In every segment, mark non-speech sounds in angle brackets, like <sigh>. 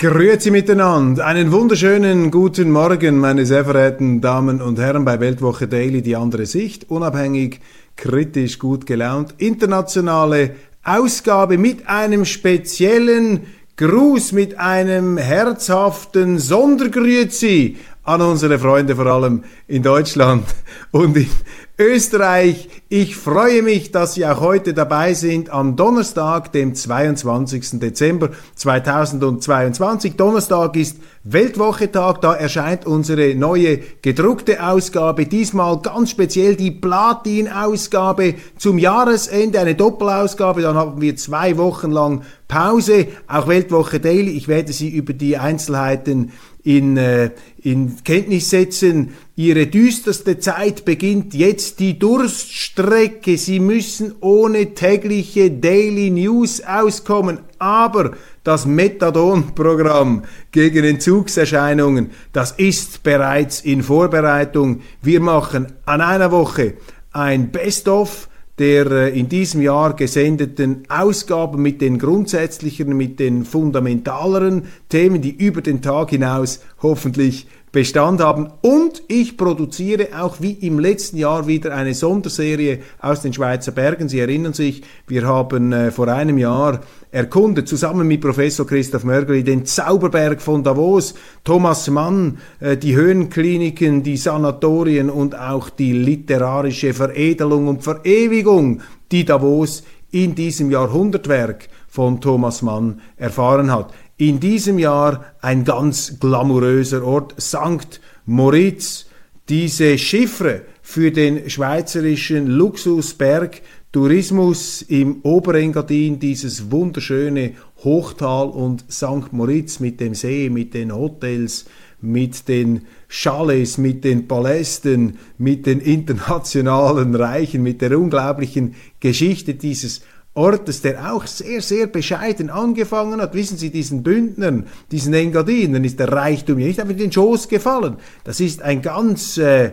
Grüezi miteinander. Einen wunderschönen guten Morgen, meine sehr verehrten Damen und Herren bei Weltwoche Daily, die andere Sicht. Unabhängig, kritisch, gut gelaunt. Internationale Ausgabe mit einem speziellen Gruß, mit einem herzhaften Sondergrüezi an unsere Freunde, vor allem in Deutschland <laughs> und in Österreich. Ich freue mich, dass Sie auch heute dabei sind am Donnerstag, dem 22. Dezember 2022. Donnerstag ist Weltwochetag, da erscheint unsere neue gedruckte Ausgabe, diesmal ganz speziell die Platin-Ausgabe zum Jahresende, eine Doppelausgabe, dann haben wir zwei Wochen lang Pause, auch Weltwoche Daily. Ich werde Sie über die Einzelheiten in, äh, in Kenntnis setzen. Ihre düsterste Zeit beginnt jetzt die Durststrecke. Sie müssen ohne tägliche Daily News auskommen. Aber das Methadon-Programm gegen Entzugserscheinungen, das ist bereits in Vorbereitung. Wir machen an einer Woche ein Best-of der äh, in diesem Jahr gesendeten Ausgaben mit den grundsätzlichen, mit den fundamentaleren Themen, die über den Tag hinaus hoffentlich Bestand haben. Und ich produziere auch wie im letzten Jahr wieder eine Sonderserie aus den Schweizer Bergen. Sie erinnern sich, wir haben äh, vor einem Jahr erkundet, zusammen mit Professor Christoph Mörgeli, den Zauberberg von Davos, Thomas Mann, äh, die Höhenkliniken, die Sanatorien und auch die literarische Veredelung und Verewigung, die Davos in diesem Jahrhundertwerk von Thomas Mann erfahren hat in diesem Jahr ein ganz glamouröser Ort, St. Moritz. Diese Chiffre für den schweizerischen Luxusberg Tourismus im Oberengadin, dieses wunderschöne Hochtal und St. Moritz mit dem See, mit den Hotels, mit den Chalets, mit den Palästen, mit den internationalen Reichen, mit der unglaublichen Geschichte dieses Ortes, der auch sehr, sehr bescheiden angefangen hat. Wissen Sie, diesen Bündnern, diesen Engadinen ist der Reichtum ja nicht einfach in den Schoß gefallen. Das ist ein ganz äh,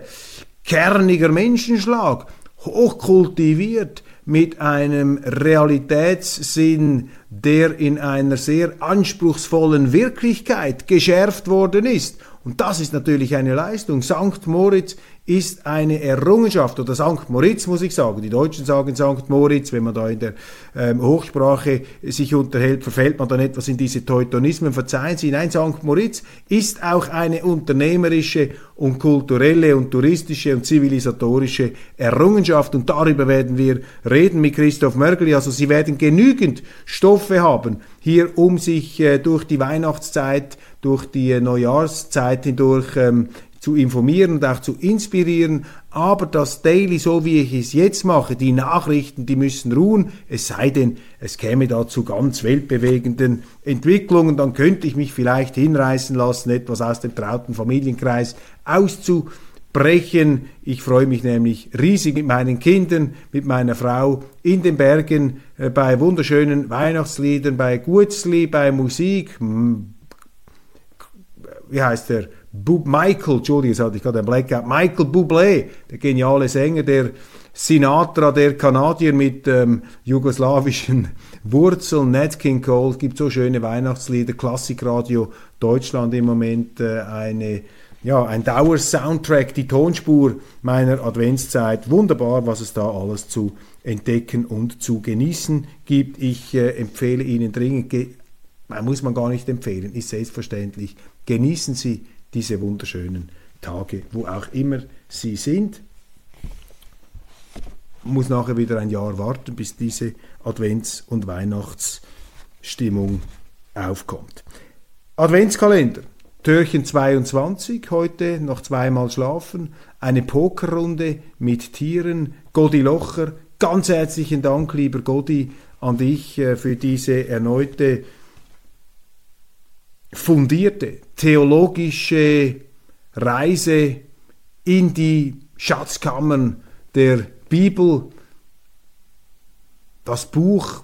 kerniger Menschenschlag, hochkultiviert, mit einem Realitätssinn, der in einer sehr anspruchsvollen Wirklichkeit geschärft worden ist. Und das ist natürlich eine Leistung. St. Moritz ist eine Errungenschaft, oder St. Moritz muss ich sagen, die Deutschen sagen St. Moritz, wenn man da in der ähm, Hochsprache sich unterhält, verfällt man dann etwas in diese Teutonismen, verzeihen Sie, nein, St. Moritz ist auch eine unternehmerische und kulturelle und touristische und zivilisatorische Errungenschaft und darüber werden wir reden mit Christoph Mörgli, also Sie werden genügend Stoffe haben, hier um sich äh, durch die Weihnachtszeit, durch die äh, Neujahrszeit hindurch ähm, zu informieren und auch zu inspirieren. Aber das Daily, so wie ich es jetzt mache, die Nachrichten, die müssen ruhen, es sei denn, es käme da zu ganz weltbewegenden Entwicklungen, dann könnte ich mich vielleicht hinreißen lassen, etwas aus dem trauten Familienkreis auszubrechen. Ich freue mich nämlich riesig mit meinen Kindern, mit meiner Frau in den Bergen, äh, bei wunderschönen Weihnachtsliedern, bei Gutzli, bei Musik, wie heißt der? Bub Michael, Entschuldigung, jetzt hatte ich gerade einen Blackout, Michael Bublé, der geniale Sänger, der Sinatra, der Kanadier mit ähm, jugoslawischen <laughs> Wurzeln, Nat King Cole, gibt so schöne Weihnachtslieder, Klassikradio Deutschland im Moment äh, eine ja, ein Dauer-Soundtrack, die Tonspur meiner Adventszeit. Wunderbar, was es da alles zu entdecken und zu genießen gibt. Ich äh, empfehle Ihnen dringend, muss man gar nicht empfehlen, ist selbstverständlich, genießen Sie diese wunderschönen Tage, wo auch immer sie sind. Muss nachher wieder ein Jahr warten, bis diese Advents- und Weihnachtsstimmung aufkommt. Adventskalender. Türchen 22, heute noch zweimal schlafen, eine Pokerrunde mit Tieren, Godi Locher, ganz herzlichen Dank, lieber Godi, an dich äh, für diese erneute fundierte theologische Reise in die Schatzkammern der Bibel, das Buch,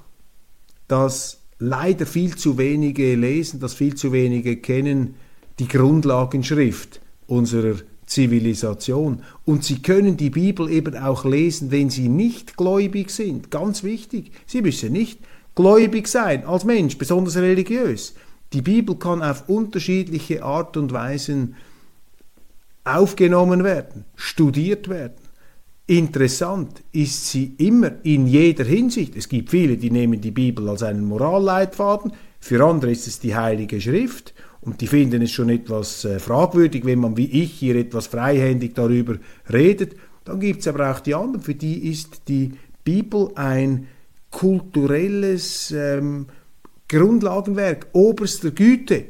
das leider viel zu wenige lesen, das viel zu wenige kennen, die Grundlagenschrift unserer Zivilisation. Und sie können die Bibel eben auch lesen, wenn sie nicht gläubig sind. Ganz wichtig. Sie müssen nicht gläubig sein als Mensch, besonders religiös. Die Bibel kann auf unterschiedliche Art und Weisen aufgenommen werden, studiert werden. Interessant ist sie immer in jeder Hinsicht. Es gibt viele, die nehmen die Bibel als einen Moralleitfaden, für andere ist es die Heilige Schrift und die finden es schon etwas äh, fragwürdig, wenn man wie ich hier etwas freihändig darüber redet. Dann gibt es aber auch die anderen, für die ist die Bibel ein kulturelles ähm, Grundlagenwerk oberster Güte.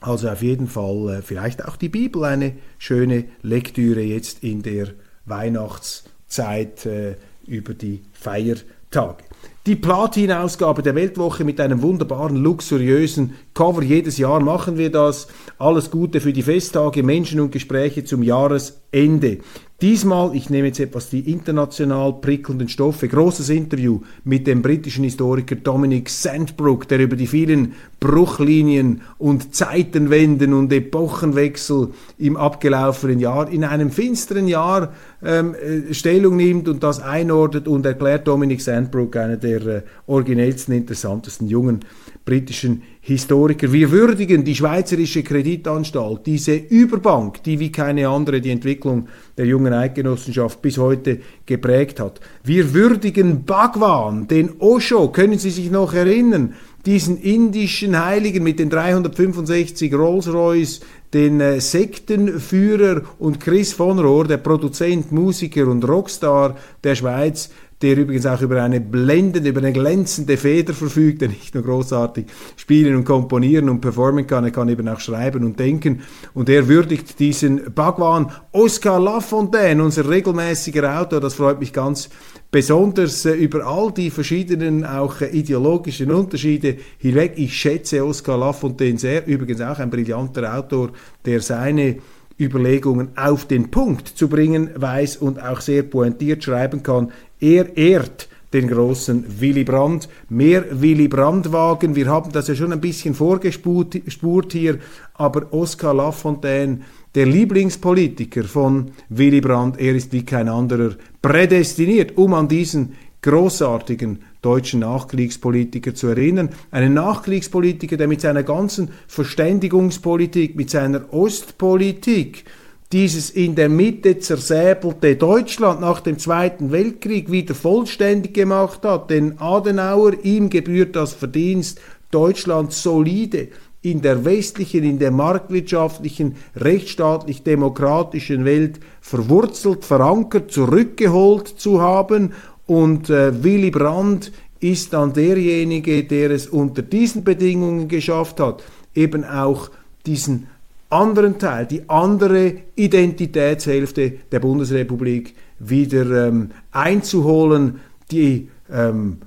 Also auf jeden Fall äh, vielleicht auch die Bibel eine schöne Lektüre jetzt in der Weihnachtszeit äh, über die Feiertage. Die Platin-Ausgabe der Weltwoche mit einem wunderbaren, luxuriösen Cover. Jedes Jahr machen wir das. Alles Gute für die Festtage, Menschen und Gespräche zum Jahresende. Diesmal, ich nehme jetzt etwas die international prickelnden Stoffe, großes Interview mit dem britischen Historiker Dominic Sandbrook, der über die vielen Bruchlinien und Zeitenwenden und Epochenwechsel im abgelaufenen Jahr, in einem finsteren Jahr ähm, äh, Stellung nimmt und das einordnet und erklärt Dominic Sandbrook, einer der äh, originellsten, interessantesten jungen britischen Historiker. Wir würdigen die Schweizerische Kreditanstalt, diese Überbank, die wie keine andere die Entwicklung der jungen Eidgenossenschaft bis heute geprägt hat. Wir würdigen Bhagwan, den Osho, können Sie sich noch erinnern? Diesen indischen Heiligen mit den 365 Rolls-Royce, den äh, Sektenführer und Chris von Rohr, der Produzent, Musiker und Rockstar der Schweiz, der übrigens auch über eine blendende, über eine glänzende Feder verfügt, der nicht nur großartig spielen und komponieren und performen kann, er kann eben auch schreiben und denken. Und er würdigt diesen Bhagwan Oscar Lafontaine, unser regelmäßiger Autor, das freut mich ganz besonders äh, über all die verschiedenen auch äh, ideologischen Unterschiede hinweg. Ich schätze Oscar Lafontaine sehr, übrigens auch ein brillanter Autor, der seine Überlegungen auf den Punkt zu bringen weiß und auch sehr pointiert schreiben kann. Er ehrt den großen Willy Brandt. Mehr Willy Brandt-Wagen. Wir haben das ja schon ein bisschen vorgespurt hier, aber Oskar Lafontaine, der Lieblingspolitiker von Willy Brandt, er ist wie kein anderer prädestiniert, um an diesen großartigen deutschen Nachkriegspolitiker zu erinnern. Einen Nachkriegspolitiker, der mit seiner ganzen Verständigungspolitik, mit seiner Ostpolitik, dieses in der Mitte zersäbelte Deutschland nach dem Zweiten Weltkrieg wieder vollständig gemacht hat. Denn Adenauer, ihm gebührt das Verdienst, Deutschland solide in der westlichen, in der marktwirtschaftlichen, rechtsstaatlich-demokratischen Welt verwurzelt, verankert, zurückgeholt zu haben. Und äh, Willy Brandt ist dann derjenige, der es unter diesen Bedingungen geschafft hat, eben auch diesen anderen Teil, die andere Identitätshälfte der Bundesrepublik wieder ähm, einzuholen, die ähm,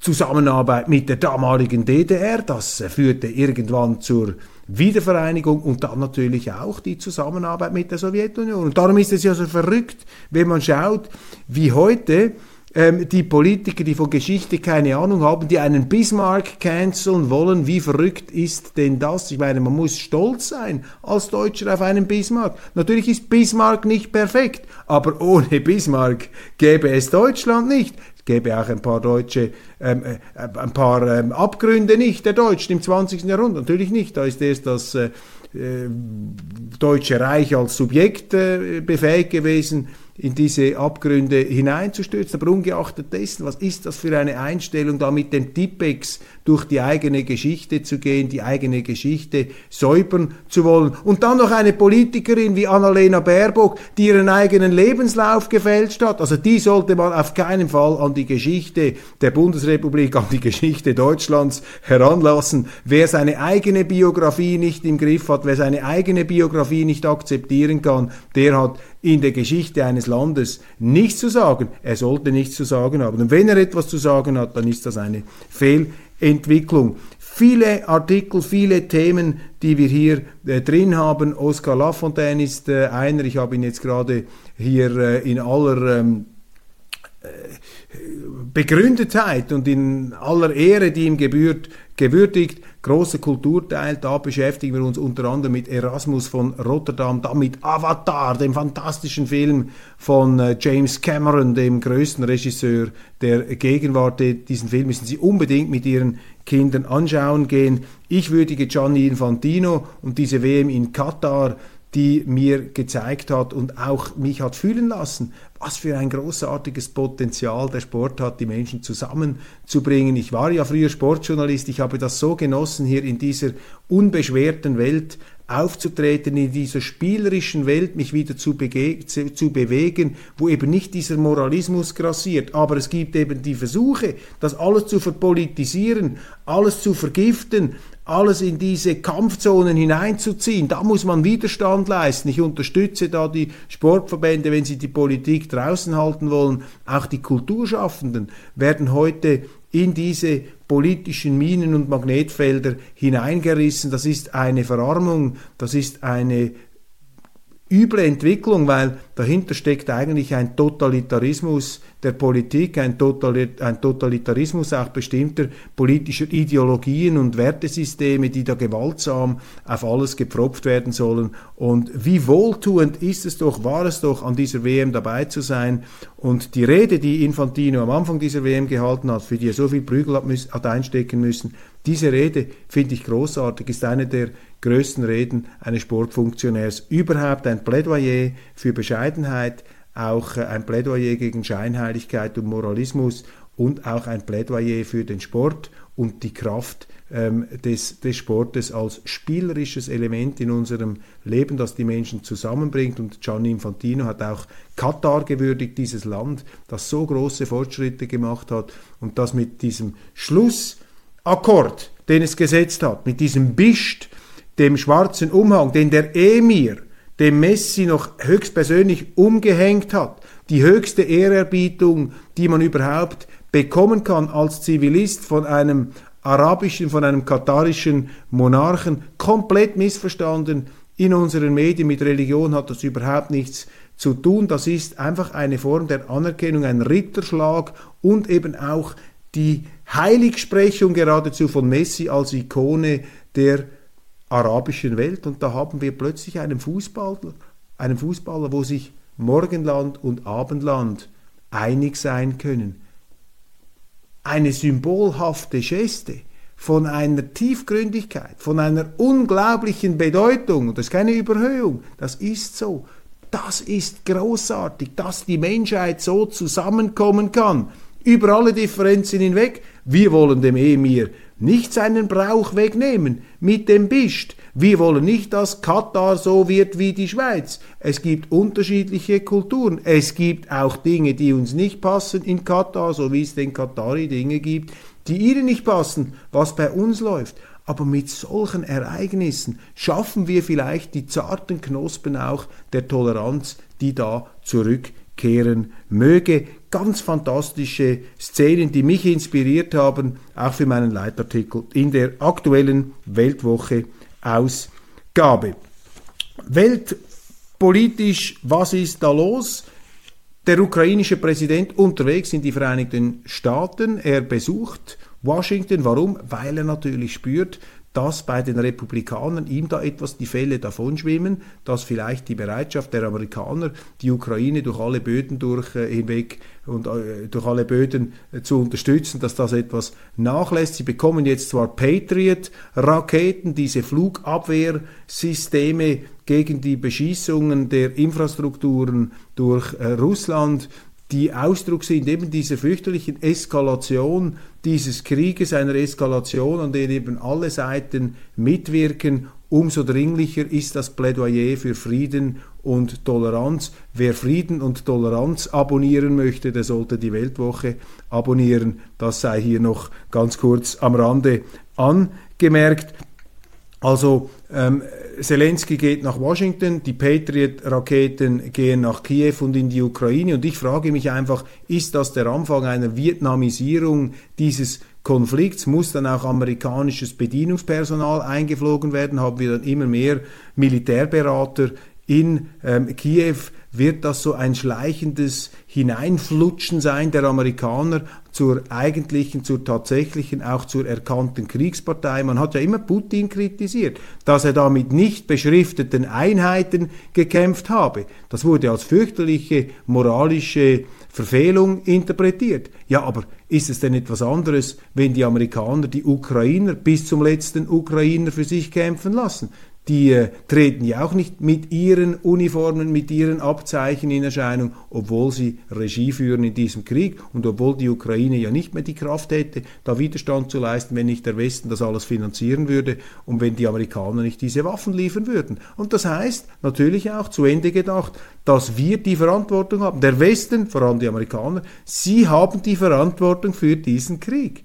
Zusammenarbeit mit der damaligen DDR, das führte irgendwann zur Wiedervereinigung und dann natürlich auch die Zusammenarbeit mit der Sowjetunion. Und darum ist es ja so verrückt, wenn man schaut, wie heute ähm, die Politiker, die von Geschichte keine Ahnung haben, die einen Bismarck canceln wollen. Wie verrückt ist denn das? Ich meine, man muss stolz sein als Deutscher auf einen Bismarck. Natürlich ist Bismarck nicht perfekt, aber ohne Bismarck gäbe es Deutschland nicht gäbe auch ein paar deutsche, ähm, äh, ein paar ähm, Abgründe nicht der Deutschen im 20. Jahrhundert. Natürlich nicht. Da ist erst das äh, äh Deutsche Reich als Subjekt äh, befähigt gewesen, in diese Abgründe hineinzustürzen. Aber ungeachtet dessen, was ist das für eine Einstellung, da mit dem Tippex durch die eigene Geschichte zu gehen, die eigene Geschichte säubern zu wollen. Und dann noch eine Politikerin wie Annalena Baerbock, die ihren eigenen Lebenslauf gefälscht hat. Also die sollte man auf keinen Fall an die Geschichte der Bundesrepublik Bundesrepublik an die Geschichte Deutschlands heranlassen. Wer seine eigene Biografie nicht im Griff hat, wer seine eigene Biografie nicht akzeptieren kann, der hat in der Geschichte eines Landes nichts zu sagen. Er sollte nichts zu sagen haben. Und wenn er etwas zu sagen hat, dann ist das eine Fehlentwicklung. Viele Artikel, viele Themen, die wir hier äh, drin haben. Oscar Lafontaine ist äh, einer, ich habe ihn jetzt gerade hier äh, in aller ähm, äh, Begründetheit und in aller Ehre, die ihm gebührt, gewürdigt. Großer Kulturteil, da beschäftigen wir uns unter anderem mit Erasmus von Rotterdam, dann mit Avatar, dem fantastischen Film von äh, James Cameron, dem größten Regisseur der Gegenwart. Diesen Film müssen Sie unbedingt mit Ihren Kindern anschauen gehen. Ich würdige Gianni Infantino und diese WM in Katar die mir gezeigt hat und auch mich hat fühlen lassen, was für ein großartiges Potenzial der Sport hat, die Menschen zusammenzubringen. Ich war ja früher Sportjournalist, ich habe das so genossen, hier in dieser unbeschwerten Welt aufzutreten, in dieser spielerischen Welt mich wieder zu, zu, zu, bewegen, wo eben nicht dieser Moralismus grassiert. Aber es gibt eben die Versuche, das alles zu verpolitisieren, alles zu vergiften, alles in diese Kampfzonen hineinzuziehen. Da muss man Widerstand leisten. Ich unterstütze da die Sportverbände, wenn sie die Politik draußen halten wollen. Auch die Kulturschaffenden werden heute in diese politischen Minen und Magnetfelder hineingerissen. Das ist eine Verarmung, das ist eine üble Entwicklung, weil dahinter steckt eigentlich ein Totalitarismus der Politik, ein, Totalitarismus auch bestimmter politischer Ideologien und Wertesysteme, die da gewaltsam auf alles gepfropft werden sollen. Und wie wohltuend ist es doch, war es doch, an dieser WM dabei zu sein. Und die Rede, die Infantino am Anfang dieser WM gehalten hat, für die er so viel Prügel hat einstecken müssen, diese Rede finde ich großartig, ist eine der größten Reden eines Sportfunktionärs überhaupt, ein Plädoyer für Bescheidenheit, auch äh, ein Plädoyer gegen Scheinheiligkeit und Moralismus und auch ein Plädoyer für den Sport und die Kraft ähm, des, des Sportes als spielerisches Element in unserem Leben, das die Menschen zusammenbringt. Und Gianni Infantino hat auch Katar gewürdigt, dieses Land, das so große Fortschritte gemacht hat und das mit diesem Schluss Akkord, den es gesetzt hat, mit diesem Bischt, dem schwarzen Umhang, den der Emir dem Messi noch höchstpersönlich umgehängt hat, die höchste Ehrerbietung, die man überhaupt bekommen kann als Zivilist von einem arabischen, von einem katarischen Monarchen, komplett missverstanden. In unseren Medien mit Religion hat das überhaupt nichts zu tun. Das ist einfach eine Form der Anerkennung, ein Ritterschlag und eben auch die Heiligsprechung geradezu von Messi als Ikone der arabischen Welt. Und da haben wir plötzlich einen Fußballer, einen Fußballer, wo sich Morgenland und Abendland einig sein können. Eine symbolhafte Geste von einer Tiefgründigkeit, von einer unglaublichen Bedeutung. Das ist keine Überhöhung, das ist so. Das ist großartig, dass die Menschheit so zusammenkommen kann über alle Differenzen hinweg. Wir wollen dem Emir nicht seinen Brauch wegnehmen mit dem Bischt. Wir wollen nicht, dass Katar so wird wie die Schweiz. Es gibt unterschiedliche Kulturen. Es gibt auch Dinge, die uns nicht passen in Katar, so wie es den Katari Dinge gibt, die ihnen nicht passen, was bei uns läuft. Aber mit solchen Ereignissen schaffen wir vielleicht die zarten Knospen auch der Toleranz, die da zurückkehren möge ganz fantastische Szenen, die mich inspiriert haben, auch für meinen Leitartikel in der aktuellen Weltwoche Ausgabe. Weltpolitisch, was ist da los? Der ukrainische Präsident unterwegs in die Vereinigten Staaten. Er besucht Washington. Warum? Weil er natürlich spürt, dass bei den Republikanern ihm da etwas die Fälle davonschwimmen, dass vielleicht die Bereitschaft der Amerikaner, die Ukraine durch alle Böden durch, äh, hinweg und äh, durch alle Böden äh, zu unterstützen, dass das etwas nachlässt. Sie bekommen jetzt zwar Patriot-Raketen, diese Flugabwehrsysteme gegen die Beschießungen der Infrastrukturen durch äh, Russland, die Ausdruck sind eben dieser fürchterlichen Eskalation dieses Krieges, einer Eskalation, an der eben alle Seiten mitwirken umso dringlicher ist das Plädoyer für Frieden und Toleranz. Wer Frieden und Toleranz abonnieren möchte, der sollte die Weltwoche abonnieren. Das sei hier noch ganz kurz am Rande angemerkt. Also ähm, Zelensky geht nach Washington, die Patriot-Raketen gehen nach Kiew und in die Ukraine. Und ich frage mich einfach, ist das der Anfang einer Vietnamisierung dieses Konflikts? Muss dann auch amerikanisches Bedienungspersonal eingeflogen werden? Haben wir dann immer mehr Militärberater in ähm, Kiew? Wird das so ein schleichendes Hineinflutschen sein der Amerikaner zur eigentlichen, zur tatsächlichen, auch zur erkannten Kriegspartei? Man hat ja immer Putin kritisiert, dass er da mit nicht beschrifteten Einheiten gekämpft habe. Das wurde als fürchterliche moralische Verfehlung interpretiert. Ja, aber ist es denn etwas anderes, wenn die Amerikaner die Ukrainer bis zum letzten Ukrainer für sich kämpfen lassen? Die äh, treten ja auch nicht mit ihren Uniformen, mit ihren Abzeichen in Erscheinung, obwohl sie Regie führen in diesem Krieg und obwohl die Ukraine ja nicht mehr die Kraft hätte, da Widerstand zu leisten, wenn nicht der Westen das alles finanzieren würde und wenn die Amerikaner nicht diese Waffen liefern würden. Und das heißt natürlich auch zu Ende gedacht, dass wir die Verantwortung haben. Der Westen, vor allem die Amerikaner, sie haben die Verantwortung für diesen Krieg.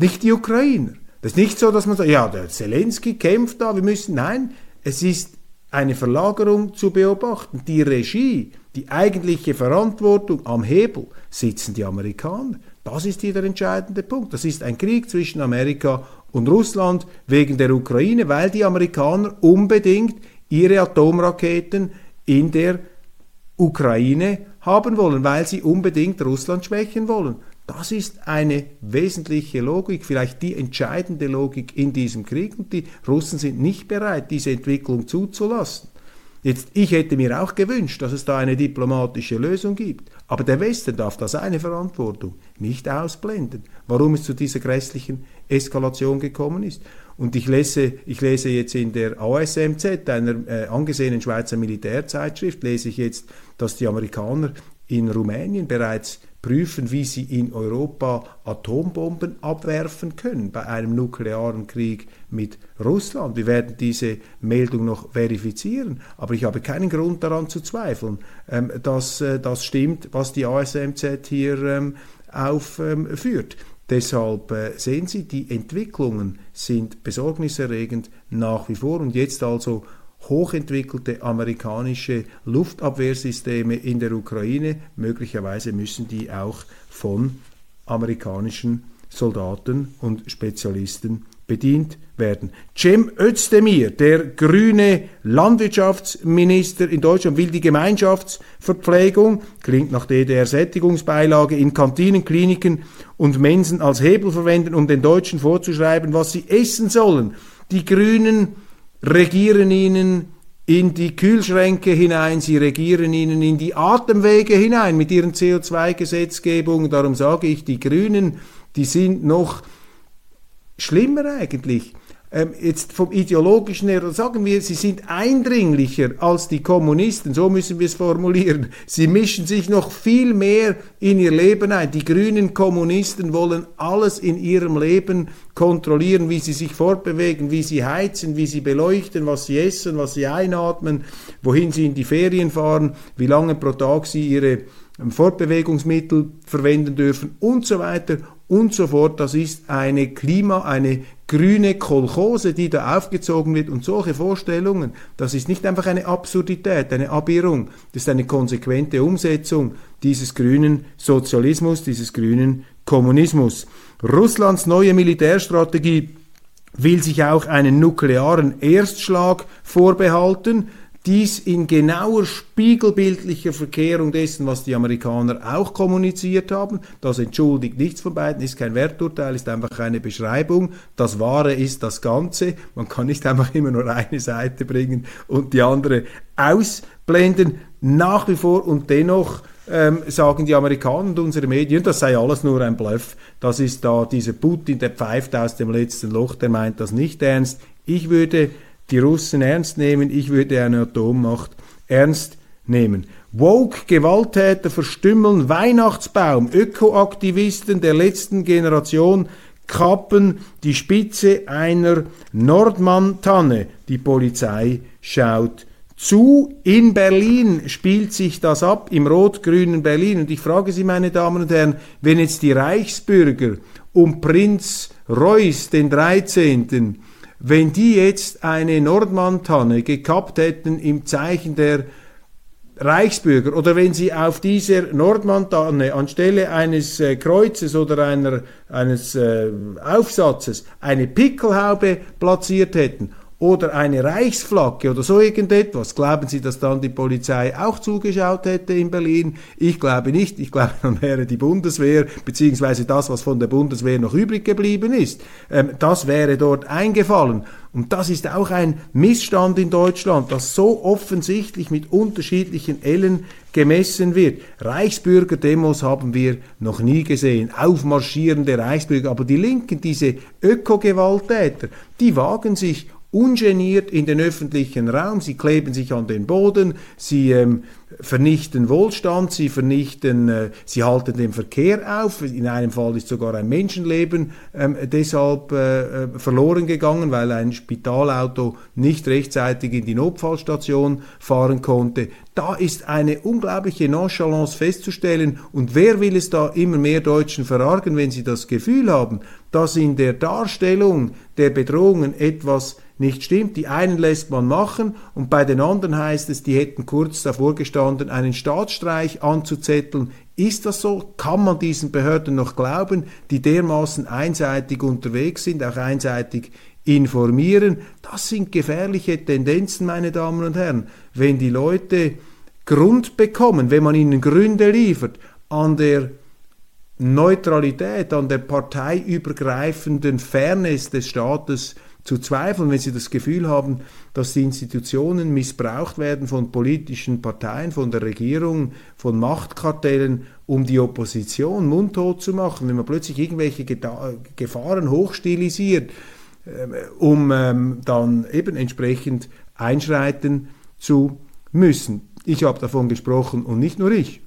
Nicht die Ukrainer. Das ist nicht so, dass man sagt, ja, der Zelensky kämpft da, wir müssen. Nein, es ist eine Verlagerung zu beobachten. Die Regie, die eigentliche Verantwortung am Hebel sitzen die Amerikaner. Das ist hier der entscheidende Punkt. Das ist ein Krieg zwischen Amerika und Russland wegen der Ukraine, weil die Amerikaner unbedingt ihre Atomraketen in der Ukraine haben wollen, weil sie unbedingt Russland schwächen wollen. Das ist eine wesentliche Logik, vielleicht die entscheidende Logik in diesem Krieg und die Russen sind nicht bereit, diese Entwicklung zuzulassen. Jetzt, ich hätte mir auch gewünscht, dass es da eine diplomatische Lösung gibt. Aber der Westen darf da seine Verantwortung nicht ausblenden, warum es zu dieser grässlichen Eskalation gekommen ist. Und ich lese, ich lese jetzt in der ASMZ, einer äh, angesehenen Schweizer Militärzeitschrift, lese ich jetzt, dass die Amerikaner in Rumänien bereits prüfen, wie sie in Europa Atombomben abwerfen können bei einem nuklearen Krieg mit Russland. Wir werden diese Meldung noch verifizieren, aber ich habe keinen Grund daran zu zweifeln, ähm, dass äh, das stimmt, was die ASMZ hier ähm, aufführt. Deshalb äh, sehen Sie, die Entwicklungen sind besorgniserregend nach wie vor und jetzt also hochentwickelte amerikanische Luftabwehrsysteme in der Ukraine. Möglicherweise müssen die auch von amerikanischen Soldaten und Spezialisten bedient werden. Cem Özdemir, der grüne Landwirtschaftsminister in Deutschland, will die Gemeinschaftsverpflegung, klingt nach DDR-Sättigungsbeilage, in Kantinen, Kliniken und Mensen als Hebel verwenden, um den Deutschen vorzuschreiben, was sie essen sollen. Die Grünen regieren ihnen in die Kühlschränke hinein, sie regieren ihnen in die Atemwege hinein mit ihren CO2-Gesetzgebungen. Darum sage ich, die Grünen, die sind noch schlimmer eigentlich ähm, jetzt vom ideologischen her, sagen wir, sie sind eindringlicher als die Kommunisten, so müssen wir es formulieren. Sie mischen sich noch viel mehr in ihr Leben ein. Die grünen Kommunisten wollen alles in ihrem Leben kontrollieren, wie sie sich fortbewegen, wie sie heizen, wie sie beleuchten, was sie essen, was sie einatmen, wohin sie in die Ferien fahren, wie lange pro Tag sie ihre Fortbewegungsmittel verwenden dürfen und so weiter und so fort. Das ist eine Klima, eine grüne Kolchose, die da aufgezogen wird und solche Vorstellungen, das ist nicht einfach eine Absurdität, eine Abirrung, das ist eine konsequente Umsetzung dieses grünen Sozialismus, dieses grünen Kommunismus. Russlands neue Militärstrategie will sich auch einen nuklearen Erstschlag vorbehalten. Dies in genauer spiegelbildlicher Verkehrung dessen, was die Amerikaner auch kommuniziert haben. Das entschuldigt nichts von beiden, ist kein Werturteil, ist einfach eine Beschreibung. Das Wahre ist das Ganze. Man kann nicht einfach immer nur eine Seite bringen und die andere ausblenden. Nach wie vor und dennoch ähm, sagen die Amerikaner und unsere Medien, das sei alles nur ein Bluff. Das ist da dieser Putin, der pfeift aus dem letzten Loch, der meint das nicht ernst. Ich würde die Russen ernst nehmen, ich würde eine Atommacht ernst nehmen. Woke Gewalttäter verstümmeln Weihnachtsbaum, Ökoaktivisten der letzten Generation kappen die Spitze einer Nordmann-Tanne. Die Polizei schaut zu. In Berlin spielt sich das ab, im rot-grünen Berlin. Und ich frage Sie, meine Damen und Herren, wenn jetzt die Reichsbürger um Prinz Reuß den 13 wenn die jetzt eine Nordmantanne gekappt hätten im Zeichen der Reichsbürger oder wenn sie auf dieser Nordmantanne anstelle eines äh, Kreuzes oder einer, eines äh, Aufsatzes eine Pickelhaube platziert hätten oder eine Reichsflagge oder so irgendetwas. Glauben Sie, dass dann die Polizei auch zugeschaut hätte in Berlin? Ich glaube nicht. Ich glaube, dann wäre die Bundeswehr, beziehungsweise das, was von der Bundeswehr noch übrig geblieben ist, ähm, das wäre dort eingefallen. Und das ist auch ein Missstand in Deutschland, dass so offensichtlich mit unterschiedlichen Ellen gemessen wird. Reichsbürgerdemos haben wir noch nie gesehen, aufmarschierende Reichsbürger, aber die Linken, diese Ökogewalttäter, die wagen sich ungeniert in den öffentlichen Raum, sie kleben sich an den Boden, sie ähm, vernichten Wohlstand, sie vernichten, äh, sie halten den Verkehr auf. In einem Fall ist sogar ein Menschenleben ähm, deshalb äh, äh, verloren gegangen, weil ein Spitalauto nicht rechtzeitig in die Notfallstation fahren konnte. Da ist eine unglaubliche Nonchalance festzustellen. Und wer will es da immer mehr Deutschen verargen, wenn sie das Gefühl haben, dass in der Darstellung der Bedrohungen etwas nicht stimmt. Die einen lässt man machen und bei den anderen heißt es, die hätten kurz davor gestanden, einen Staatsstreich anzuzetteln. Ist das so? Kann man diesen Behörden noch glauben, die dermaßen einseitig unterwegs sind, auch einseitig informieren? Das sind gefährliche Tendenzen, meine Damen und Herren. Wenn die Leute Grund bekommen, wenn man ihnen Gründe liefert, an der Neutralität, an der parteiübergreifenden Fairness des Staates zu zweifeln, wenn sie das Gefühl haben, dass die Institutionen missbraucht werden von politischen Parteien, von der Regierung, von Machtkartellen, um die Opposition mundtot zu machen, wenn man plötzlich irgendwelche Gefahren hochstilisiert, ähm, um ähm, dann eben entsprechend einschreiten zu müssen. Ich habe davon gesprochen und nicht nur ich.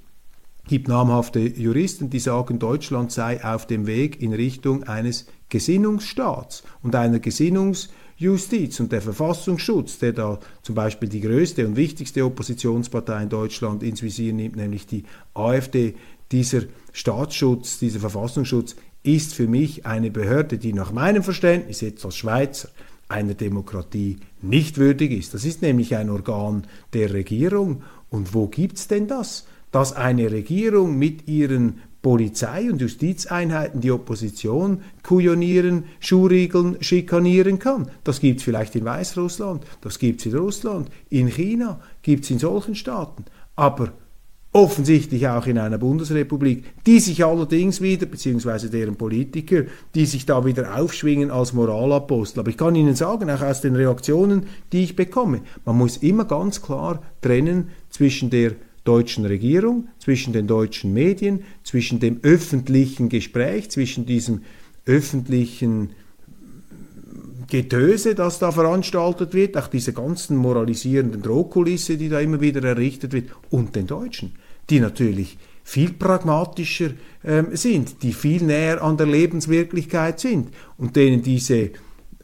Es gibt namhafte Juristen, die sagen, Deutschland sei auf dem Weg in Richtung eines Gesinnungsstaats und einer Gesinnungsjustiz und der Verfassungsschutz, der da zum Beispiel die größte und wichtigste Oppositionspartei in Deutschland ins Visier nimmt, nämlich die AfD, dieser Staatsschutz, dieser Verfassungsschutz ist für mich eine Behörde, die nach meinem Verständnis jetzt als Schweizer einer Demokratie nicht würdig ist. Das ist nämlich ein Organ der Regierung. Und wo gibt es denn das? Dass eine Regierung mit ihren Polizei- und Justizeinheiten die Opposition kujonieren, schuriegeln, schikanieren kann. Das gibt es vielleicht in Weißrussland, das gibt es in Russland, in China gibt es in solchen Staaten. Aber offensichtlich auch in einer Bundesrepublik, die sich allerdings wieder, beziehungsweise deren Politiker, die sich da wieder aufschwingen als Moralapostel. Aber ich kann Ihnen sagen, auch aus den Reaktionen, die ich bekomme, man muss immer ganz klar trennen zwischen der deutschen Regierung, zwischen den deutschen Medien, zwischen dem öffentlichen Gespräch, zwischen diesem öffentlichen Getöse, das da veranstaltet wird, auch diese ganzen moralisierenden Drohkulisse, die da immer wieder errichtet wird, und den Deutschen, die natürlich viel pragmatischer ähm, sind, die viel näher an der Lebenswirklichkeit sind und denen diese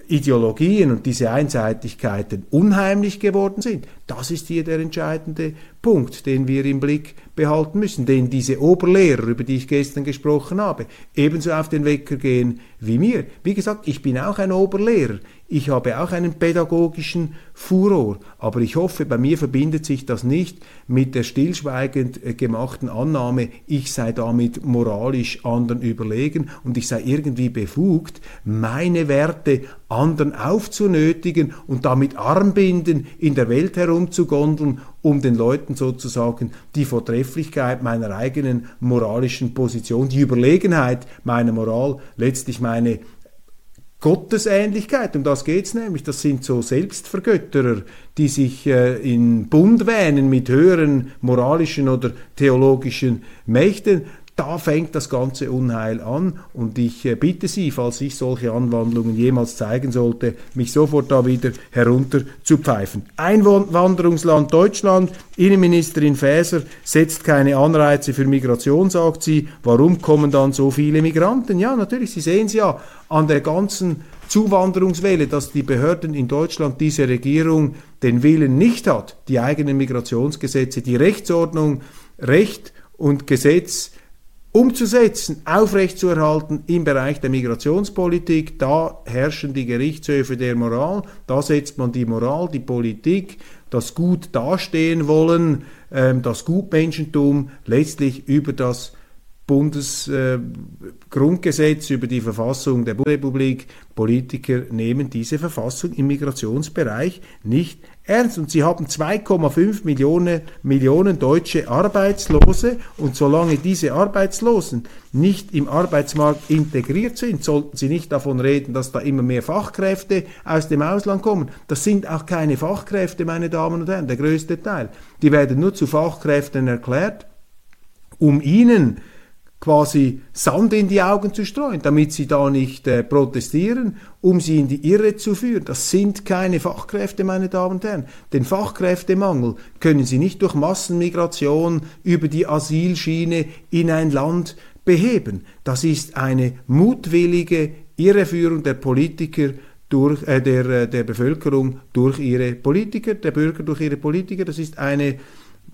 Ideologien und diese Einseitigkeiten unheimlich geworden sind. Das ist hier der entscheidende Punkt, den wir im Blick behalten müssen, den diese Oberlehrer, über die ich gestern gesprochen habe, ebenso auf den Wecker gehen wie mir. Wie gesagt, ich bin auch ein Oberlehrer. Ich habe auch einen pädagogischen Furor, aber ich hoffe, bei mir verbindet sich das nicht mit der stillschweigend äh, gemachten Annahme, ich sei damit moralisch anderen überlegen und ich sei irgendwie befugt, meine Werte anderen aufzunötigen und damit Armbinden in der Welt herumzugondeln, um den Leuten sozusagen die Vortrefflichkeit meiner eigenen moralischen Position, die Überlegenheit meiner Moral, letztlich meine Gottesähnlichkeit, um das geht's nämlich. Das sind so Selbstvergötterer, die sich äh, in Bund wähnen mit höheren moralischen oder theologischen Mächten. Da fängt das ganze Unheil an und ich äh, bitte Sie, falls ich solche Anwandlungen jemals zeigen sollte, mich sofort da wieder herunter zu pfeifen. Einwanderungsland Deutschland, Innenministerin Faeser setzt keine Anreize für Migration, sagt sie. Warum kommen dann so viele Migranten? Ja, natürlich, Sie sehen es ja an der ganzen Zuwanderungswelle, dass die Behörden in Deutschland, diese Regierung den Willen nicht hat, die eigenen Migrationsgesetze, die Rechtsordnung, Recht und Gesetz umzusetzen, aufrechtzuerhalten im Bereich der Migrationspolitik. Da herrschen die Gerichtshöfe der Moral, da setzt man die Moral, die Politik, das Gut dastehen wollen, ähm, das Gutmenschentum letztlich über das Bundesgrundgesetz, äh, über die Verfassung der Bundesrepublik. Politiker nehmen diese Verfassung im Migrationsbereich nicht ernst. Und sie haben 2,5 Millionen, Millionen deutsche Arbeitslose. Und solange diese Arbeitslosen nicht im Arbeitsmarkt integriert sind, sollten sie nicht davon reden, dass da immer mehr Fachkräfte aus dem Ausland kommen. Das sind auch keine Fachkräfte, meine Damen und Herren, der größte Teil. Die werden nur zu Fachkräften erklärt, um ihnen quasi Sand in die Augen zu streuen, damit sie da nicht äh, protestieren, um sie in die Irre zu führen. Das sind keine Fachkräfte, meine Damen und Herren. Den Fachkräftemangel können sie nicht durch Massenmigration über die Asylschiene in ein Land beheben. Das ist eine mutwillige Irreführung der Politiker durch, äh, der, äh, der Bevölkerung durch ihre Politiker, der Bürger durch ihre Politiker. Das ist eine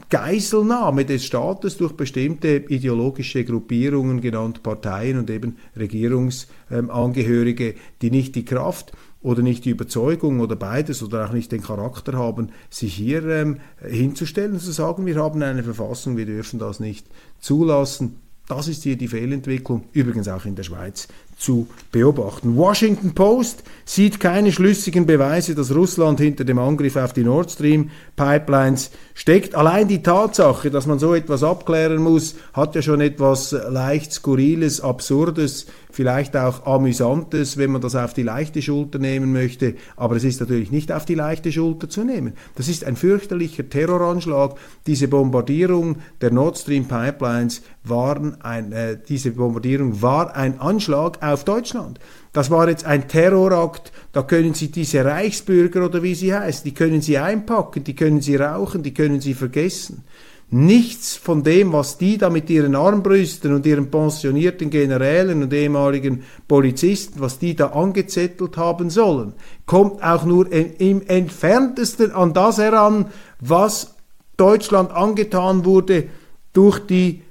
Geiselnahme des Staates durch bestimmte ideologische Gruppierungen, genannt Parteien und eben Regierungsangehörige, die nicht die Kraft oder nicht die Überzeugung oder beides oder auch nicht den Charakter haben, sich hier ähm, hinzustellen und zu sagen, wir haben eine Verfassung, wir dürfen das nicht zulassen. Das ist hier die Fehlentwicklung, übrigens auch in der Schweiz zu beobachten. Washington Post sieht keine schlüssigen Beweise, dass Russland hinter dem Angriff auf die Nord Stream Pipelines steckt. Allein die Tatsache, dass man so etwas abklären muss, hat ja schon etwas leicht Skurriles, Absurdes, vielleicht auch Amüsantes, wenn man das auf die leichte Schulter nehmen möchte. Aber es ist natürlich nicht auf die leichte Schulter zu nehmen. Das ist ein fürchterlicher Terroranschlag. Diese Bombardierung der Nord Stream Pipelines waren ein, äh, diese Bombardierung war ein Anschlag auf Deutschland. Das war jetzt ein Terrorakt, da können Sie diese Reichsbürger oder wie sie heißen, die können Sie einpacken, die können Sie rauchen, die können Sie vergessen. Nichts von dem, was die da mit ihren Armbrüsten und ihren pensionierten Generälen und ehemaligen Polizisten, was die da angezettelt haben sollen, kommt auch nur im entferntesten an das heran, was Deutschland angetan wurde durch die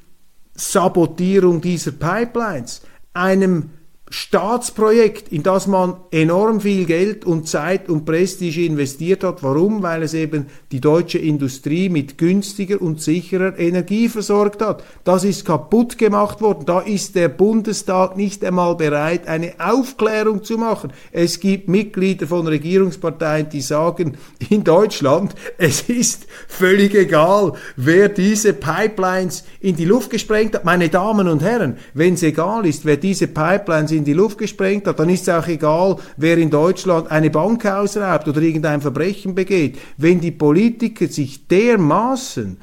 Sabotierung dieser Pipelines, einem Staatsprojekt, in das man enorm viel Geld und Zeit und Prestige investiert hat. Warum? Weil es eben die deutsche Industrie mit günstiger und sicherer Energie versorgt hat. Das ist kaputt gemacht worden. Da ist der Bundestag nicht einmal bereit, eine Aufklärung zu machen. Es gibt Mitglieder von Regierungsparteien, die sagen, in Deutschland, es ist völlig egal, wer diese Pipelines in die Luft gesprengt hat. Meine Damen und Herren, wenn es egal ist, wer diese Pipelines in die Luft gesprengt hat, dann ist es auch egal, wer in Deutschland eine Bank ausraubt oder irgendein Verbrechen begeht. Wenn die Politiker sich dermaßen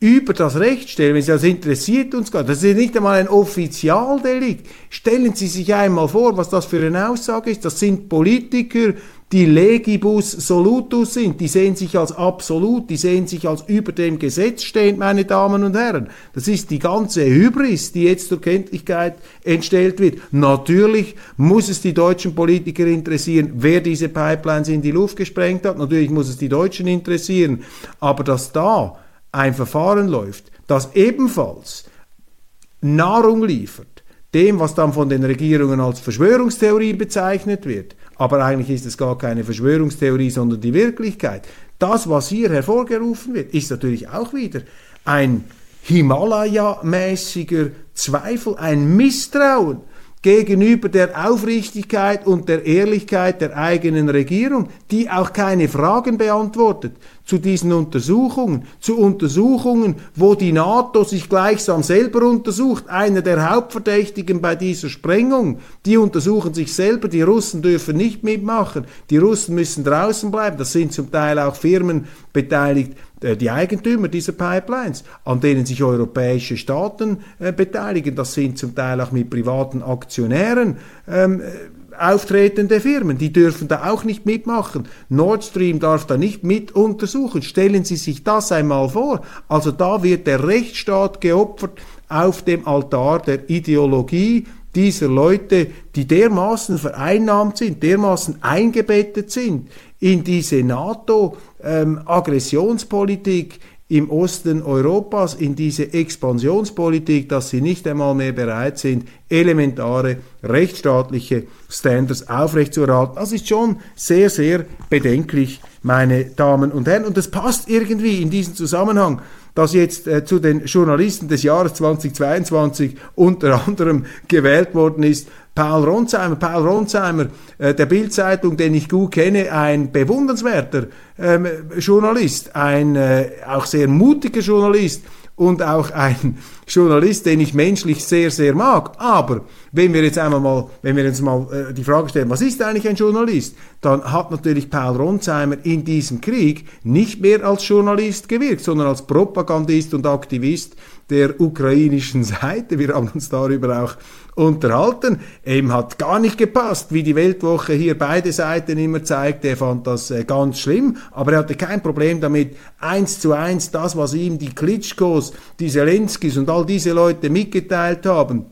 über das Recht stellen, wenn Sie das interessiert uns gar das ist nicht einmal ein Offizialdelikt. Stellen Sie sich einmal vor, was das für eine Aussage ist. Das sind Politiker, die legibus solutus sind, die sehen sich als absolut, die sehen sich als über dem Gesetz stehend, meine Damen und Herren. Das ist die ganze Hybris, die jetzt zur Kenntlichkeit entstellt wird. Natürlich muss es die deutschen Politiker interessieren, wer diese Pipelines in die Luft gesprengt hat. Natürlich muss es die Deutschen interessieren. Aber dass da ein Verfahren läuft, das ebenfalls Nahrung liefert, dem, was dann von den Regierungen als Verschwörungstheorie bezeichnet wird, aber eigentlich ist es gar keine Verschwörungstheorie, sondern die Wirklichkeit. Das, was hier hervorgerufen wird, ist natürlich auch wieder ein Himalaya-mäßiger Zweifel, ein Misstrauen gegenüber der Aufrichtigkeit und der Ehrlichkeit der eigenen Regierung, die auch keine Fragen beantwortet zu diesen Untersuchungen, zu Untersuchungen, wo die NATO sich gleichsam selber untersucht, einer der Hauptverdächtigen bei dieser Sprengung, die untersuchen sich selber, die Russen dürfen nicht mitmachen, die Russen müssen draußen bleiben, das sind zum Teil auch Firmen beteiligt, die Eigentümer dieser Pipelines, an denen sich europäische Staaten äh, beteiligen. Das sind zum Teil auch mit privaten Aktionären ähm, äh, auftretende Firmen. Die dürfen da auch nicht mitmachen. Nord Stream darf da nicht mit untersuchen. Stellen Sie sich das einmal vor. Also da wird der Rechtsstaat geopfert auf dem Altar der Ideologie dieser Leute, die dermaßen vereinnahmt sind, dermaßen eingebettet sind in diese NATO-Aggressionspolitik ähm, im Osten Europas, in diese Expansionspolitik, dass sie nicht einmal mehr bereit sind, elementare rechtsstaatliche Standards aufrechtzuerhalten. Das ist schon sehr, sehr bedenklich, meine Damen und Herren. Und das passt irgendwie in diesen Zusammenhang dass jetzt äh, zu den Journalisten des Jahres 2022 unter anderem gewählt worden ist Paul Ronsheimer. Paul Ronsheimer, äh, der Bildzeitung, den ich gut kenne, ein bewundernswerter ähm, Journalist, ein äh, auch sehr mutiger Journalist und auch ein Journalist, den ich menschlich sehr, sehr mag. Aber wenn wir jetzt einmal mal, wenn wir uns mal äh, die Frage stellen, was ist eigentlich ein Journalist, dann hat natürlich Paul Ronsheimer in diesem Krieg nicht mehr als Journalist gewirkt, sondern als Propagandist und Aktivist der ukrainischen Seite. Wir haben uns darüber auch unterhalten. Ihm hat gar nicht gepasst, wie die Weltwoche hier beide Seiten immer zeigt. Er fand das äh, ganz schlimm, aber er hatte kein Problem damit, eins zu eins das, was ihm die Klitschkos, die Zelenskis und all diese Leute mitgeteilt haben,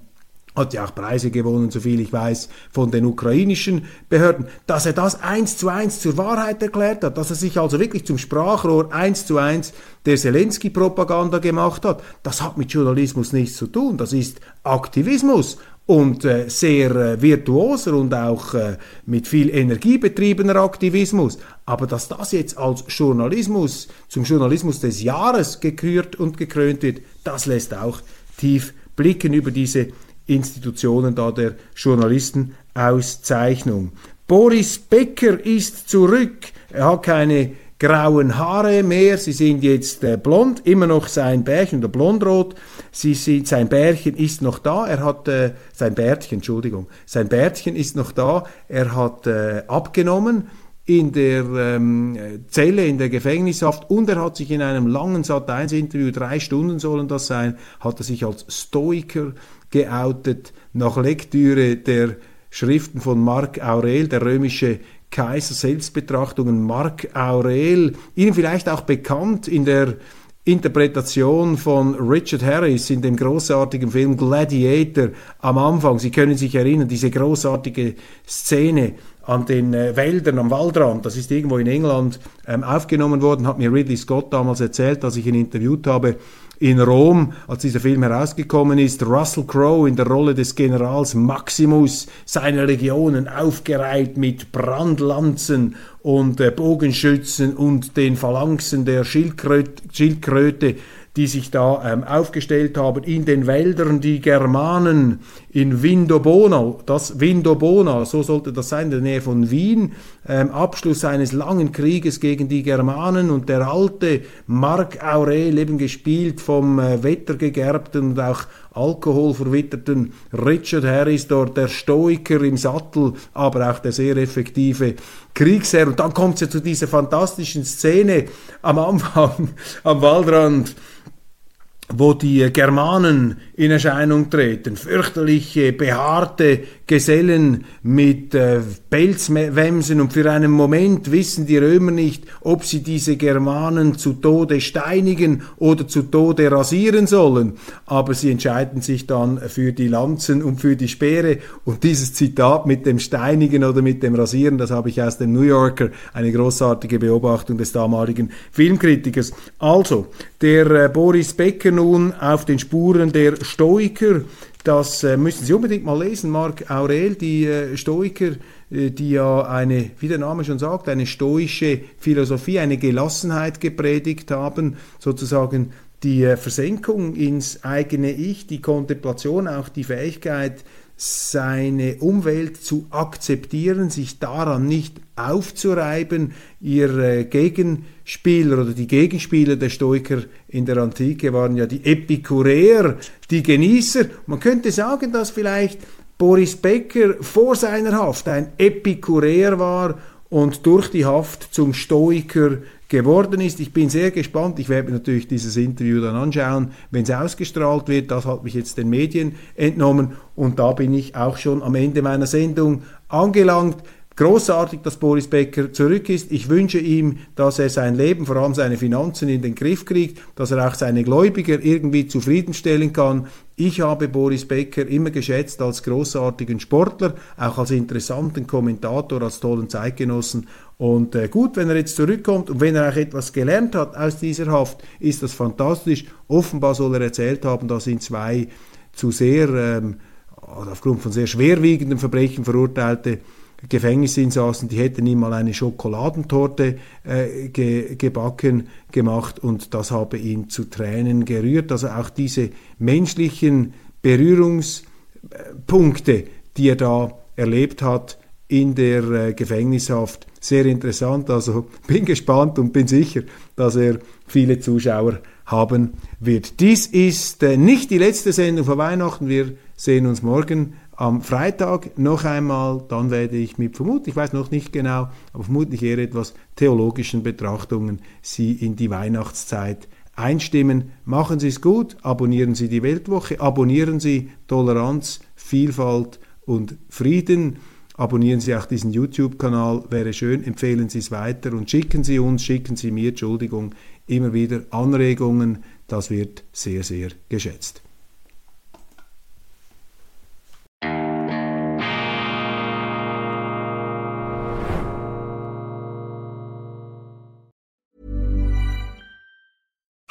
hat ja auch Preise gewonnen, soviel ich weiß, von den ukrainischen Behörden, dass er das eins zu eins zur Wahrheit erklärt hat, dass er sich also wirklich zum Sprachrohr eins zu eins der Zelensky-Propaganda gemacht hat, das hat mit Journalismus nichts zu tun, das ist Aktivismus und äh, sehr äh, virtuoser und auch äh, mit viel Energie betriebener Aktivismus. Aber dass das jetzt als Journalismus zum Journalismus des Jahres gekürt und gekrönt wird, das lässt auch tief blicken über diese Institutionen da der Journalistenauszeichnung. Boris Becker ist zurück. Er hat keine grauen Haare mehr, sie sind jetzt äh, blond, immer noch sein Bärchen oder blondrot. Sie sind, sein Bärchen ist noch da, er hat äh, sein Bärtchen, Entschuldigung, sein Bärtchen ist noch da, er hat äh, abgenommen in der ähm, Zelle, in der Gefängnishaft und er hat sich in einem langen Sat1-Interview, drei Stunden sollen das sein, hat er sich als Stoiker geoutet nach Lektüre der Schriften von Marc Aurel, der römische Kaiser Selbstbetrachtungen, Marc Aurel, Ihnen vielleicht auch bekannt in der Interpretation von Richard Harris in dem großartigen Film Gladiator am Anfang. Sie können sich erinnern, diese großartige Szene an den äh, Wäldern am Waldrand, das ist irgendwo in England ähm, aufgenommen worden, hat mir Ridley Scott damals erzählt, als ich ihn interviewt habe in Rom, als dieser Film herausgekommen ist, Russell Crowe in der Rolle des Generals Maximus, seine Legionen aufgereiht mit Brandlanzen und äh, Bogenschützen und den Phalanxen der Schildkröte, Schildkröte die sich da ähm, aufgestellt haben in den Wäldern, die Germanen in Vindobona, das Vindobona, so sollte das sein, in der Nähe von Wien, ähm, Abschluss eines langen Krieges gegen die Germanen und der alte Marc Aurel, eben gespielt vom äh, wettergegerbten und auch alkoholverwitterten Richard Harris dort, der Stoiker im Sattel, aber auch der sehr effektive Kriegsherr. Und dann kommt es ja zu dieser fantastischen Szene am Anfang <laughs> am Waldrand, wo die Germanen in Erscheinung treten, fürchterliche, behaarte Gesellen mit äh, Pelzwämsen und für einen Moment wissen die Römer nicht, ob sie diese Germanen zu Tode steinigen oder zu Tode rasieren sollen, aber sie entscheiden sich dann für die Lanzen und für die Speere und dieses Zitat mit dem Steinigen oder mit dem Rasieren, das habe ich aus dem New Yorker, eine großartige Beobachtung des damaligen Filmkritikers. Also, der äh, Boris Becker nun auf den Spuren der Stoiker, das äh, müssen Sie unbedingt mal lesen, Marc Aurel, die äh, Stoiker, äh, die ja eine, wie der Name schon sagt, eine stoische Philosophie, eine Gelassenheit gepredigt haben, sozusagen die Versenkung ins eigene Ich, die Kontemplation, auch die Fähigkeit, seine Umwelt zu akzeptieren, sich daran nicht aufzureiben. Ihr äh, Gegenspieler oder die Gegenspieler der Stoiker in der Antike waren ja die Epikureer, die Genießer. Man könnte sagen, dass vielleicht Boris Becker vor seiner Haft ein Epikureer war und durch die Haft zum Stoiker geworden ist. Ich bin sehr gespannt. Ich werde mir natürlich dieses Interview dann anschauen, wenn es ausgestrahlt wird. Das hat mich jetzt den Medien entnommen und da bin ich auch schon am Ende meiner Sendung angelangt. Großartig, dass Boris Becker zurück ist. Ich wünsche ihm, dass er sein Leben, vor allem seine Finanzen in den Griff kriegt, dass er auch seine Gläubiger irgendwie zufriedenstellen kann. Ich habe Boris Becker immer geschätzt als großartigen Sportler, auch als interessanten Kommentator, als tollen Zeitgenossen. Und äh, gut, wenn er jetzt zurückkommt und wenn er auch etwas gelernt hat aus dieser Haft, ist das fantastisch. Offenbar soll er erzählt haben, dass ihn zwei zu sehr, ähm, aufgrund von sehr schwerwiegenden Verbrechen verurteilte Gefängnisinsassen, die hätten ihm mal eine Schokoladentorte äh, ge gebacken gemacht und das habe ihn zu Tränen gerührt. Also auch diese menschlichen Berührungspunkte, die er da erlebt hat in der äh, Gefängnishaft, sehr interessant. Also <laughs> bin gespannt und bin sicher, dass er viele Zuschauer haben wird. Dies ist äh, nicht die letzte Sendung vor Weihnachten. Wir sehen uns morgen am Freitag noch einmal, dann werde ich mit vermutlich, ich weiß noch nicht genau, aber vermutlich eher etwas theologischen Betrachtungen Sie in die Weihnachtszeit einstimmen. Machen Sie es gut, abonnieren Sie die Weltwoche, abonnieren Sie Toleranz, Vielfalt und Frieden. Abonnieren Sie auch diesen YouTube-Kanal, wäre schön, empfehlen Sie es weiter und schicken Sie uns, schicken Sie mir, Entschuldigung, immer wieder Anregungen, das wird sehr, sehr geschätzt.